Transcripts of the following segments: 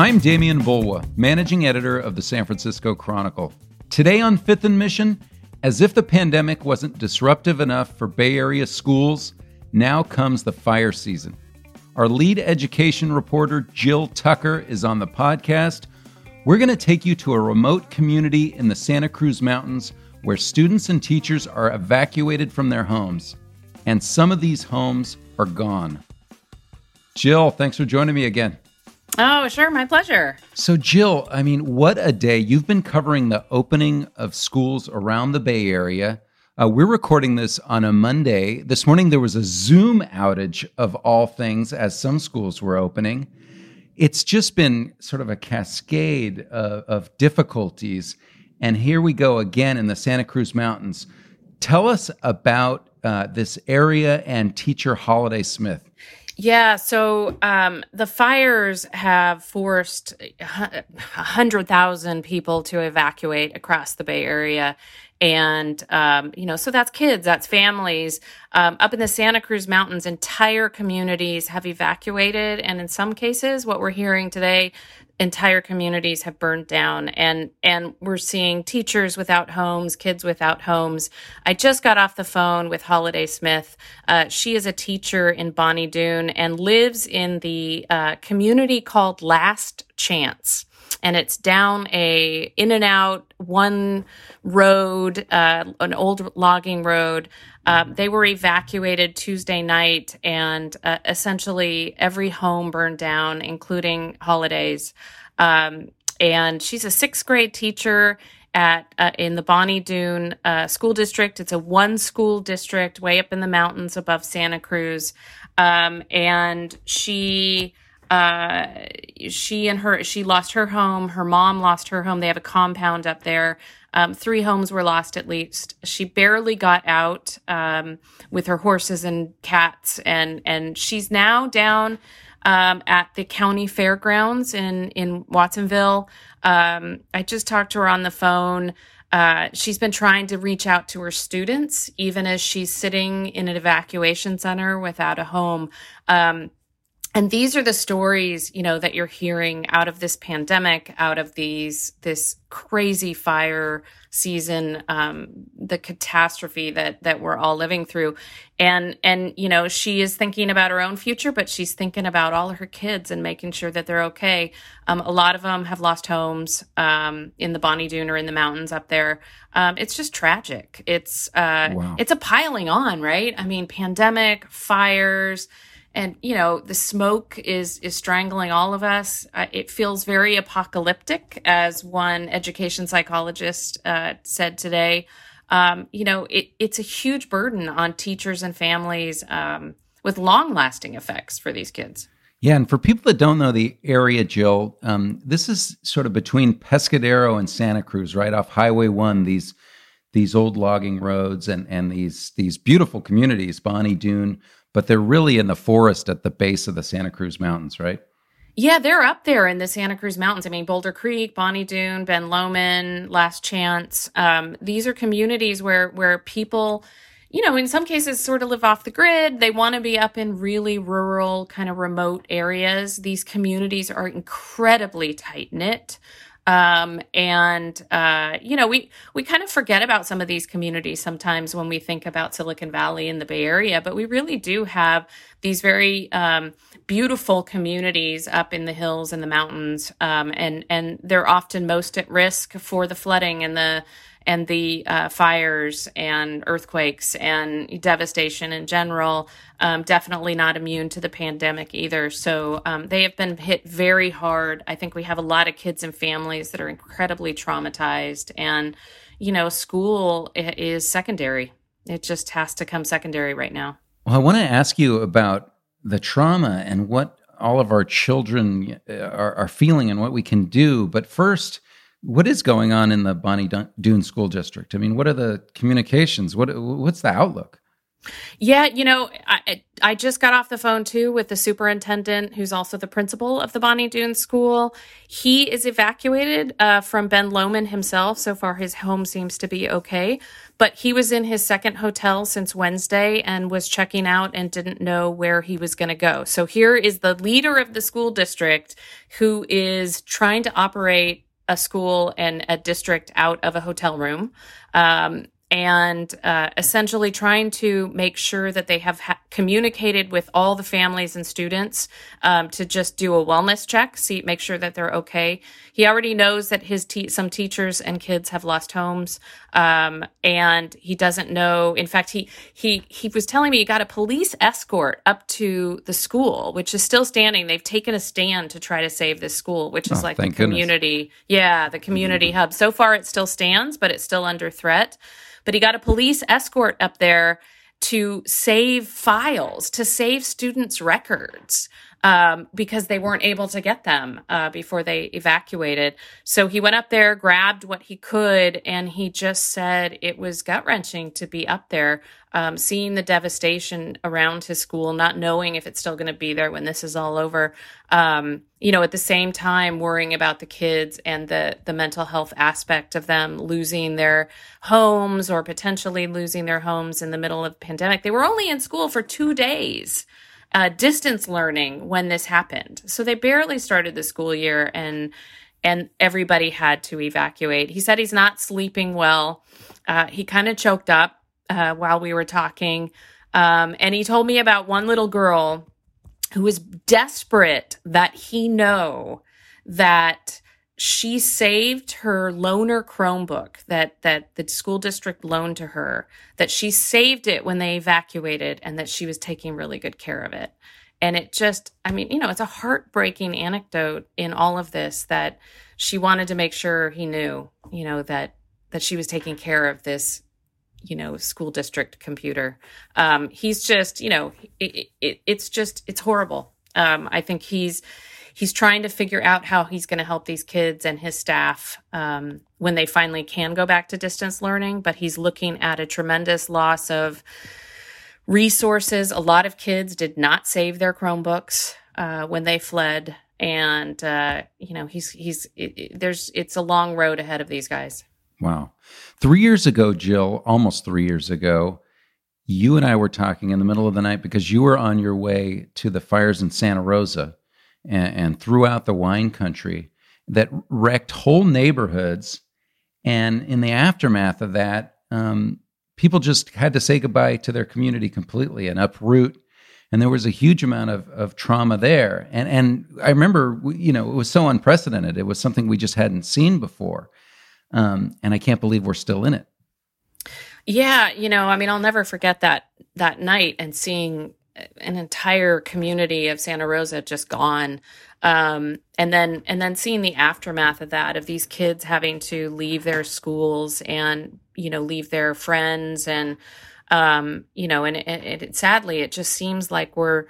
I'm Demian Bulwa, managing editor of the San Francisco Chronicle. Today on Fifth and Mission, as if the pandemic wasn't disruptive enough for Bay Area schools, now comes the fire season. Our lead education reporter, Jill Tucker, is on the podcast. We're going to take you to a remote community in the Santa Cruz Mountains where students and teachers are evacuated from their homes, and some of these homes are gone. Jill, thanks for joining me again. Oh, sure. My pleasure. So, Jill, I mean, what a day. You've been covering the opening of schools around the Bay Area. Uh, we're recording this on a Monday. This morning, there was a Zoom outage of all things as some schools were opening. It's just been sort of a cascade of, of difficulties. And here we go again in the Santa Cruz Mountains. Tell us about uh, this area and teacher Holiday Smith. Yeah, so um, the fires have forced 100,000 people to evacuate across the Bay Area. And, um, you know, so that's kids, that's families. Um, up in the Santa Cruz Mountains, entire communities have evacuated. And in some cases, what we're hearing today, entire communities have burned down and and we're seeing teachers without homes kids without homes. I just got off the phone with holiday smith. Uh, she is a teacher in bonny doon and lives in the uh, community called last chance and it's down a in and out one road uh, an old logging road um, they were evacuated Tuesday night, and uh, essentially every home burned down, including holidays. Um, and she's a sixth grade teacher at uh, in the Bonny Doon uh, school district. It's a one school district way up in the mountains above Santa Cruz, um, and she uh, she and her she lost her home. Her mom lost her home. They have a compound up there. Um, three homes were lost at least. She barely got out um, with her horses and cats, and and she's now down um, at the county fairgrounds in in Watsonville. Um, I just talked to her on the phone. Uh, she's been trying to reach out to her students, even as she's sitting in an evacuation center without a home. Um, and these are the stories you know that you're hearing out of this pandemic out of these this crazy fire season um, the catastrophe that that we're all living through. And and you know she is thinking about her own future but she's thinking about all her kids and making sure that they're okay. Um, a lot of them have lost homes um, in the bonny doon or in the mountains up there. Um, it's just tragic. It's uh, wow. it's a piling on right? I mean pandemic fires and you know the smoke is is strangling all of us. Uh, it feels very apocalyptic as one education psychologist uh, said today. Um, you know it, it's a huge burden on teachers and families um, with long lasting effects for these kids. Yeah and for people that don't know the area jill um, this is sort of between pescadero and santa cruz right off highway one these these old logging roads and and these these beautiful communities bonny doon but they're really in the forest at the base of the Santa Cruz Mountains, right? Yeah, they're up there in the Santa Cruz Mountains. I mean, Boulder Creek, Bonny Doon, Ben Lomond, Last Chance. Um, these are communities where where people, you know, in some cases, sort of live off the grid. They want to be up in really rural, kind of remote areas. These communities are incredibly tight knit. Um, and uh, you know, we we kind of forget about some of these communities sometimes when we think about Silicon Valley and the Bay Area, but we really do have these very um, beautiful communities up in the hills and the mountains, um, and and they're often most at risk for the flooding and the and the uh, fires and earthquakes and devastation in general. Um, definitely not immune to the pandemic either. So um, they have been hit very hard. I think we have a lot of kids and families that are incredibly traumatized, and you know, school is secondary. It just has to come secondary right now. Well, I want to ask you about the trauma and what all of our children uh, are, are feeling and what we can do. But first, what is going on in the Bonny Doon School District? I mean, what are the communications? What what's the outlook? Yeah, you know, I, I just got off the phone too with the superintendent, who's also the principal of the Bonny Doon School. He is evacuated uh, from Ben Lomond himself. So far, his home seems to be okay. But he was in his second hotel since Wednesday and was checking out and didn't know where he was going to go. So here is the leader of the school district who is trying to operate a school and a district out of a hotel room. Um, and uh, essentially trying to make sure that they have ha- communicated with all the families and students um, to just do a wellness check, see, make sure that they're okay. He already knows that his te- some teachers and kids have lost homes, um, and he doesn't know. In fact, he he he was telling me he got a police escort up to the school, which is still standing. They've taken a stand to try to save this school, which is oh, like the community, goodness. yeah, the community mm-hmm. hub. So far, it still stands, but it's still under threat but he got a police escort up there to save files, to save students' records um, because they weren't able to get them uh, before they evacuated. So he went up there, grabbed what he could, and he just said it was gut wrenching to be up there, um, seeing the devastation around his school, not knowing if it's still going to be there when this is all over. Um, you know, at the same time, worrying about the kids and the the mental health aspect of them losing their homes or potentially losing their homes in the middle of the pandemic. They were only in school for two days uh, distance learning when this happened. So they barely started the school year and and everybody had to evacuate. He said he's not sleeping well. Uh, he kind of choked up uh, while we were talking. Um, and he told me about one little girl who was desperate that he know that she saved her loaner Chromebook that that the school district loaned to her that she saved it when they evacuated and that she was taking really good care of it. And it just I mean, you know, it's a heartbreaking anecdote in all of this that she wanted to make sure he knew, you know, that that she was taking care of this you know school district computer um he's just you know it, it, it's just it's horrible um i think he's he's trying to figure out how he's going to help these kids and his staff um, when they finally can go back to distance learning. But he's looking at a tremendous loss of resources. A lot of kids did not save their Chromebooks uh, when they fled, and uh, you know he's he's it, it, there's it's a long road ahead of these guys. Wow, three years ago, Jill, almost three years ago. You and I were talking in the middle of the night because you were on your way to the fires in Santa Rosa and, and throughout the wine country that wrecked whole neighborhoods. And in the aftermath of that, um, people just had to say goodbye to their community completely and uproot. And there was a huge amount of, of trauma there. And, and I remember, you know, it was so unprecedented. It was something we just hadn't seen before. Um, and I can't believe we're still in it. Yeah, you know, I mean, I'll never forget that that night and seeing an entire community of Santa Rosa just gone. Um, and then and then seeing the aftermath of that of these kids having to leave their schools and you know leave their friends and um, you know and it, it, sadly it just seems like we're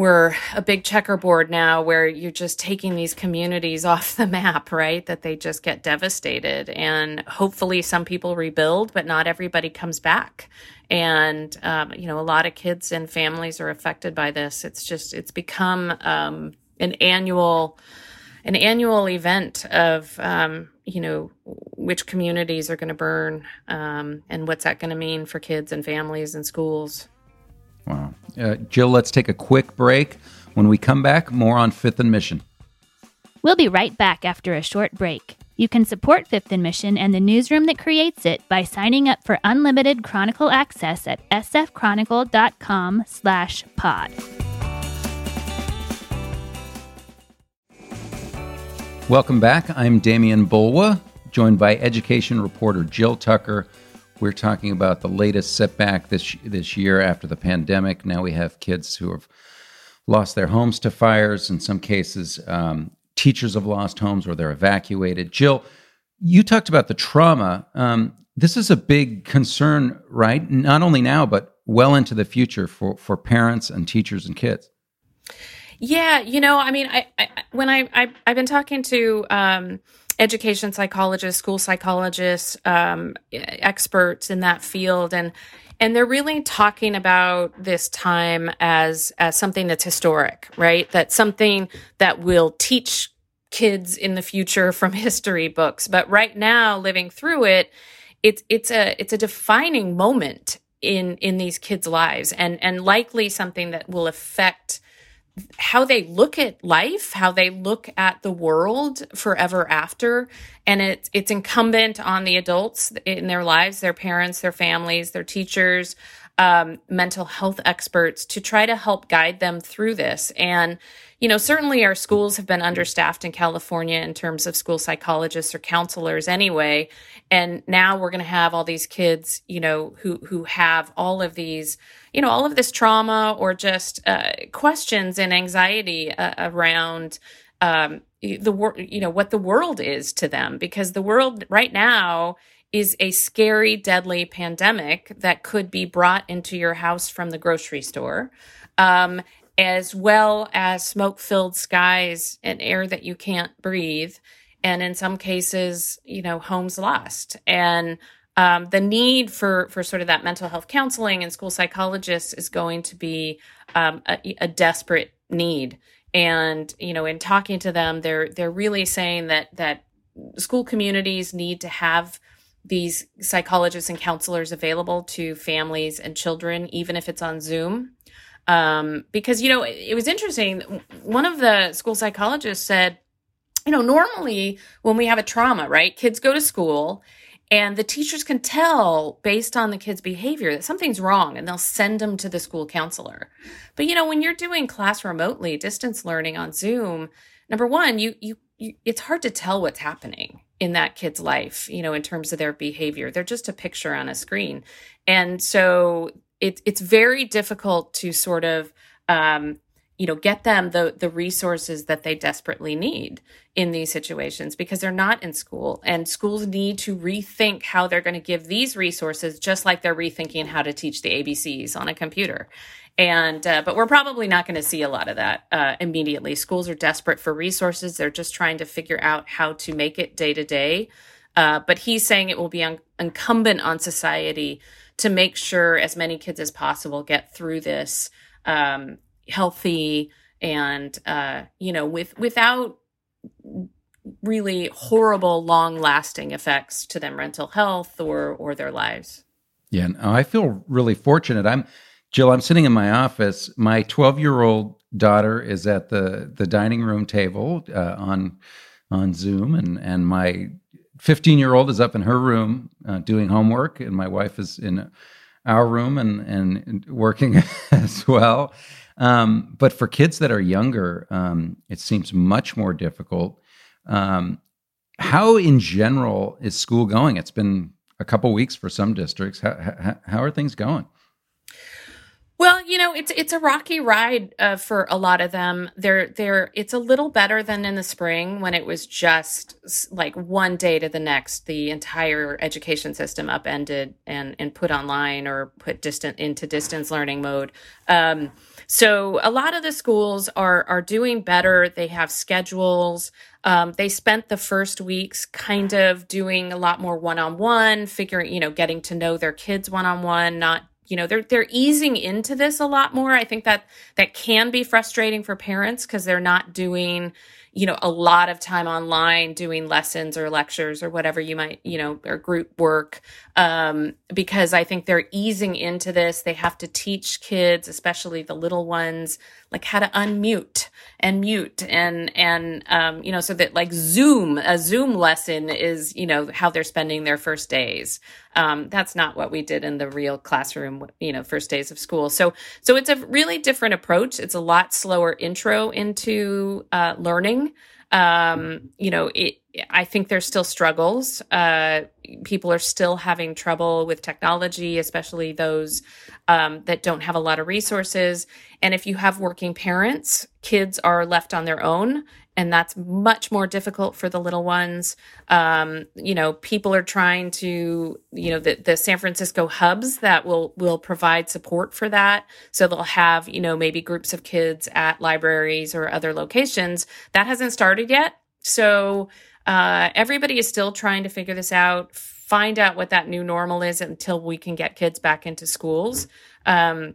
we're a big checkerboard now where you're just taking these communities off the map, right? That they just get devastated. And hopefully some people rebuild, but not everybody comes back. And, um, you know, a lot of kids and families are affected by this. It's just, it's become um, an annual, an annual event of, um, you know, which communities are going to burn um, and what's that going to mean for kids and families and schools. Wow. Uh, Jill, let's take a quick break. When we come back, more on Fifth and Mission. We'll be right back after a short break. You can support Fifth and Mission and the newsroom that creates it by signing up for unlimited Chronicle access at sfchronicle.com slash pod. Welcome back. I'm Demian Bulwa, joined by education reporter Jill Tucker we're talking about the latest setback this this year after the pandemic. Now we have kids who have lost their homes to fires. In some cases, um, teachers have lost homes or they're evacuated. Jill, you talked about the trauma. Um, this is a big concern, right? Not only now, but well into the future for for parents and teachers and kids. Yeah, you know, I mean, I, I when I, I have been talking to um, education psychologists, school psychologists, um, experts in that field, and and they're really talking about this time as as something that's historic, right? That something that will teach kids in the future from history books, but right now, living through it, it's it's a it's a defining moment in in these kids' lives, and and likely something that will affect how they look at life, how they look at the world forever after. And it's it's incumbent on the adults in their lives, their parents, their families, their teachers, um, mental health experts to try to help guide them through this. And you know, certainly our schools have been understaffed in California in terms of school psychologists or counselors anyway. And now we're going to have all these kids, you know, who, who have all of these, you know, all of this trauma or just uh, questions and anxiety uh, around um, the world, you know, what the world is to them because the world right now is a scary, deadly pandemic that could be brought into your house from the grocery store. Um, as well as smoke filled skies and air that you can't breathe. And in some cases, you know, homes lost. And um, the need for, for sort of that mental health counseling and school psychologists is going to be um, a, a desperate need. And, you know, in talking to them, they're, they're really saying that, that school communities need to have these psychologists and counselors available to families and children, even if it's on Zoom um, because you know it, it was interesting. One of the school psychologists said, you know, normally when we have a trauma, right, kids go to school and the teachers can tell based on the kid's behavior that something's wrong and they'll send them to the school counselor. But you know, when you're doing class remotely, distance learning on Zoom, number one, you, you, you it's hard to tell what's happening in that kid's life, you know, in terms of their behavior. They're just a picture on a screen. And so it, it's very difficult to sort of um, you know get them the the resources that they desperately need in these situations because they're not in school. And schools need to rethink how they're going to give these resources just like they're rethinking how to teach the abcs on a computer. And uh, but we're probably not going to see a lot of that uh, immediately. Schools are desperate for resources. They're just trying to figure out how to make it day to day. Uh, but he's saying it will be un- incumbent on society to make sure as many kids as possible get through this um, healthy and uh, you know with without really horrible long lasting effects to their mental health or or their lives. Yeah i feel really fortunate. I'm jill i'm sitting in my office. My 12 year old daughter is at the the dining room table uh, on on zoom and and my 15 year old is up in her room uh, doing homework, and my wife is in our room and, and working as well. Um, but for kids that are younger, um, it seems much more difficult. Um, how, in general, is school going? It's been a couple weeks for some districts. How, how, how are things going? Well, you know, it's it's a rocky ride uh, for a lot of them. They're they're it's a little better than in the spring when it was just like one day to the next, the entire education system upended and and put online or put distant into distance learning mode. Um, so a lot of the schools are are doing better. They have schedules. Um, they spent the first weeks kind of doing a lot more one on one, figuring, you know, getting to know their kids one on one, not you know they're they're easing into this a lot more. I think that that can be frustrating for parents because they're not doing you know a lot of time online doing lessons or lectures or whatever you might you know or group work um, because i think they're easing into this. They have to teach kids especially the little ones like how to unmute and mute and and um, you know so that like zoom a zoom lesson is you know how they're spending their first days. Um, that's not what we did in the real classroom you know first days of school. So so it's a really different approach. It's a lot slower intro into uh, learning um, you know it I think there's still struggles. Uh, people are still having trouble with technology, especially those um, that don't have a lot of resources. And if you have working parents, kids are left on their own, and that's much more difficult for the little ones. Um, you know, people are trying to, you know, the, the San Francisco hubs that will will provide support for that. So they'll have, you know, maybe groups of kids at libraries or other locations. That hasn't started yet. So uh, everybody is still trying to figure this out, find out what that new normal is until we can get kids back into schools. Um,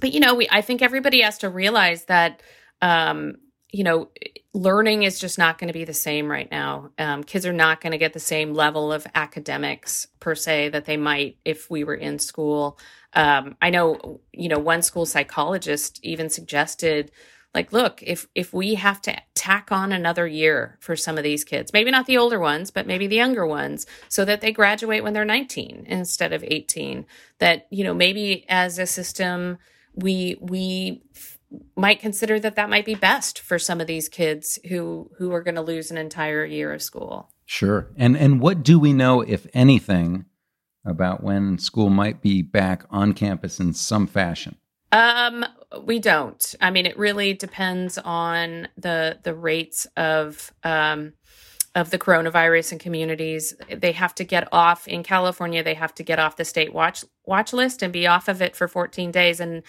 but you know, we I think everybody has to realize that um, you know, learning is just not going to be the same right now. Um, kids are not going to get the same level of academics per se that they might if we were in school. Um, I know, you know, one school psychologist even suggested, like, look, if if we have to tack on another year for some of these kids, maybe not the older ones, but maybe the younger ones, so that they graduate when they're 19 instead of 18, that you know, maybe as a system, we we might consider that that might be best for some of these kids who who are going to lose an entire year of school. Sure. And and what do we know if anything about when school might be back on campus in some fashion? Um we don't. I mean it really depends on the the rates of um of the coronavirus in communities. They have to get off in California. They have to get off the state watch watch list and be off of it for 14 days. And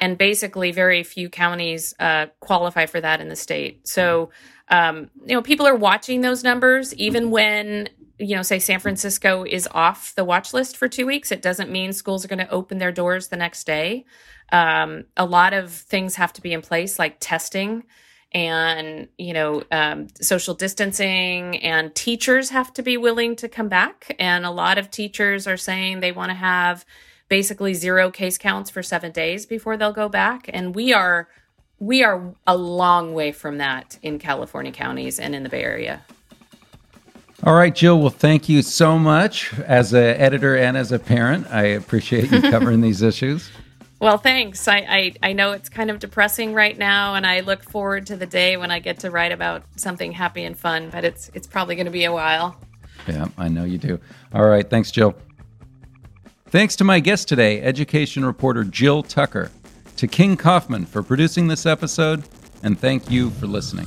and basically very few counties uh, qualify for that in the state. So, um, you know, people are watching those numbers even when you know, say San Francisco is off the watch list for two weeks. It doesn't mean schools are going to open their doors the next day. Um, a lot of things have to be in place, like testing and you know um, social distancing and teachers have to be willing to come back and a lot of teachers are saying they want to have basically zero case counts for seven days before they'll go back. And we are we are a long way from that in California counties and in the Bay Area. All right, Jill. Well, thank you so much as an editor and as a parent. I appreciate you covering these issues. Well, thanks. I, I, I know it's kind of depressing right now, and I look forward to the day when I get to write about something happy and fun. But it's it's probably going to be a while. Yeah, I know you do. All right, thanks, Jill. Thanks to my guest today, education reporter Jill Tucker, to King Kaufman for producing this episode, and thank you for listening.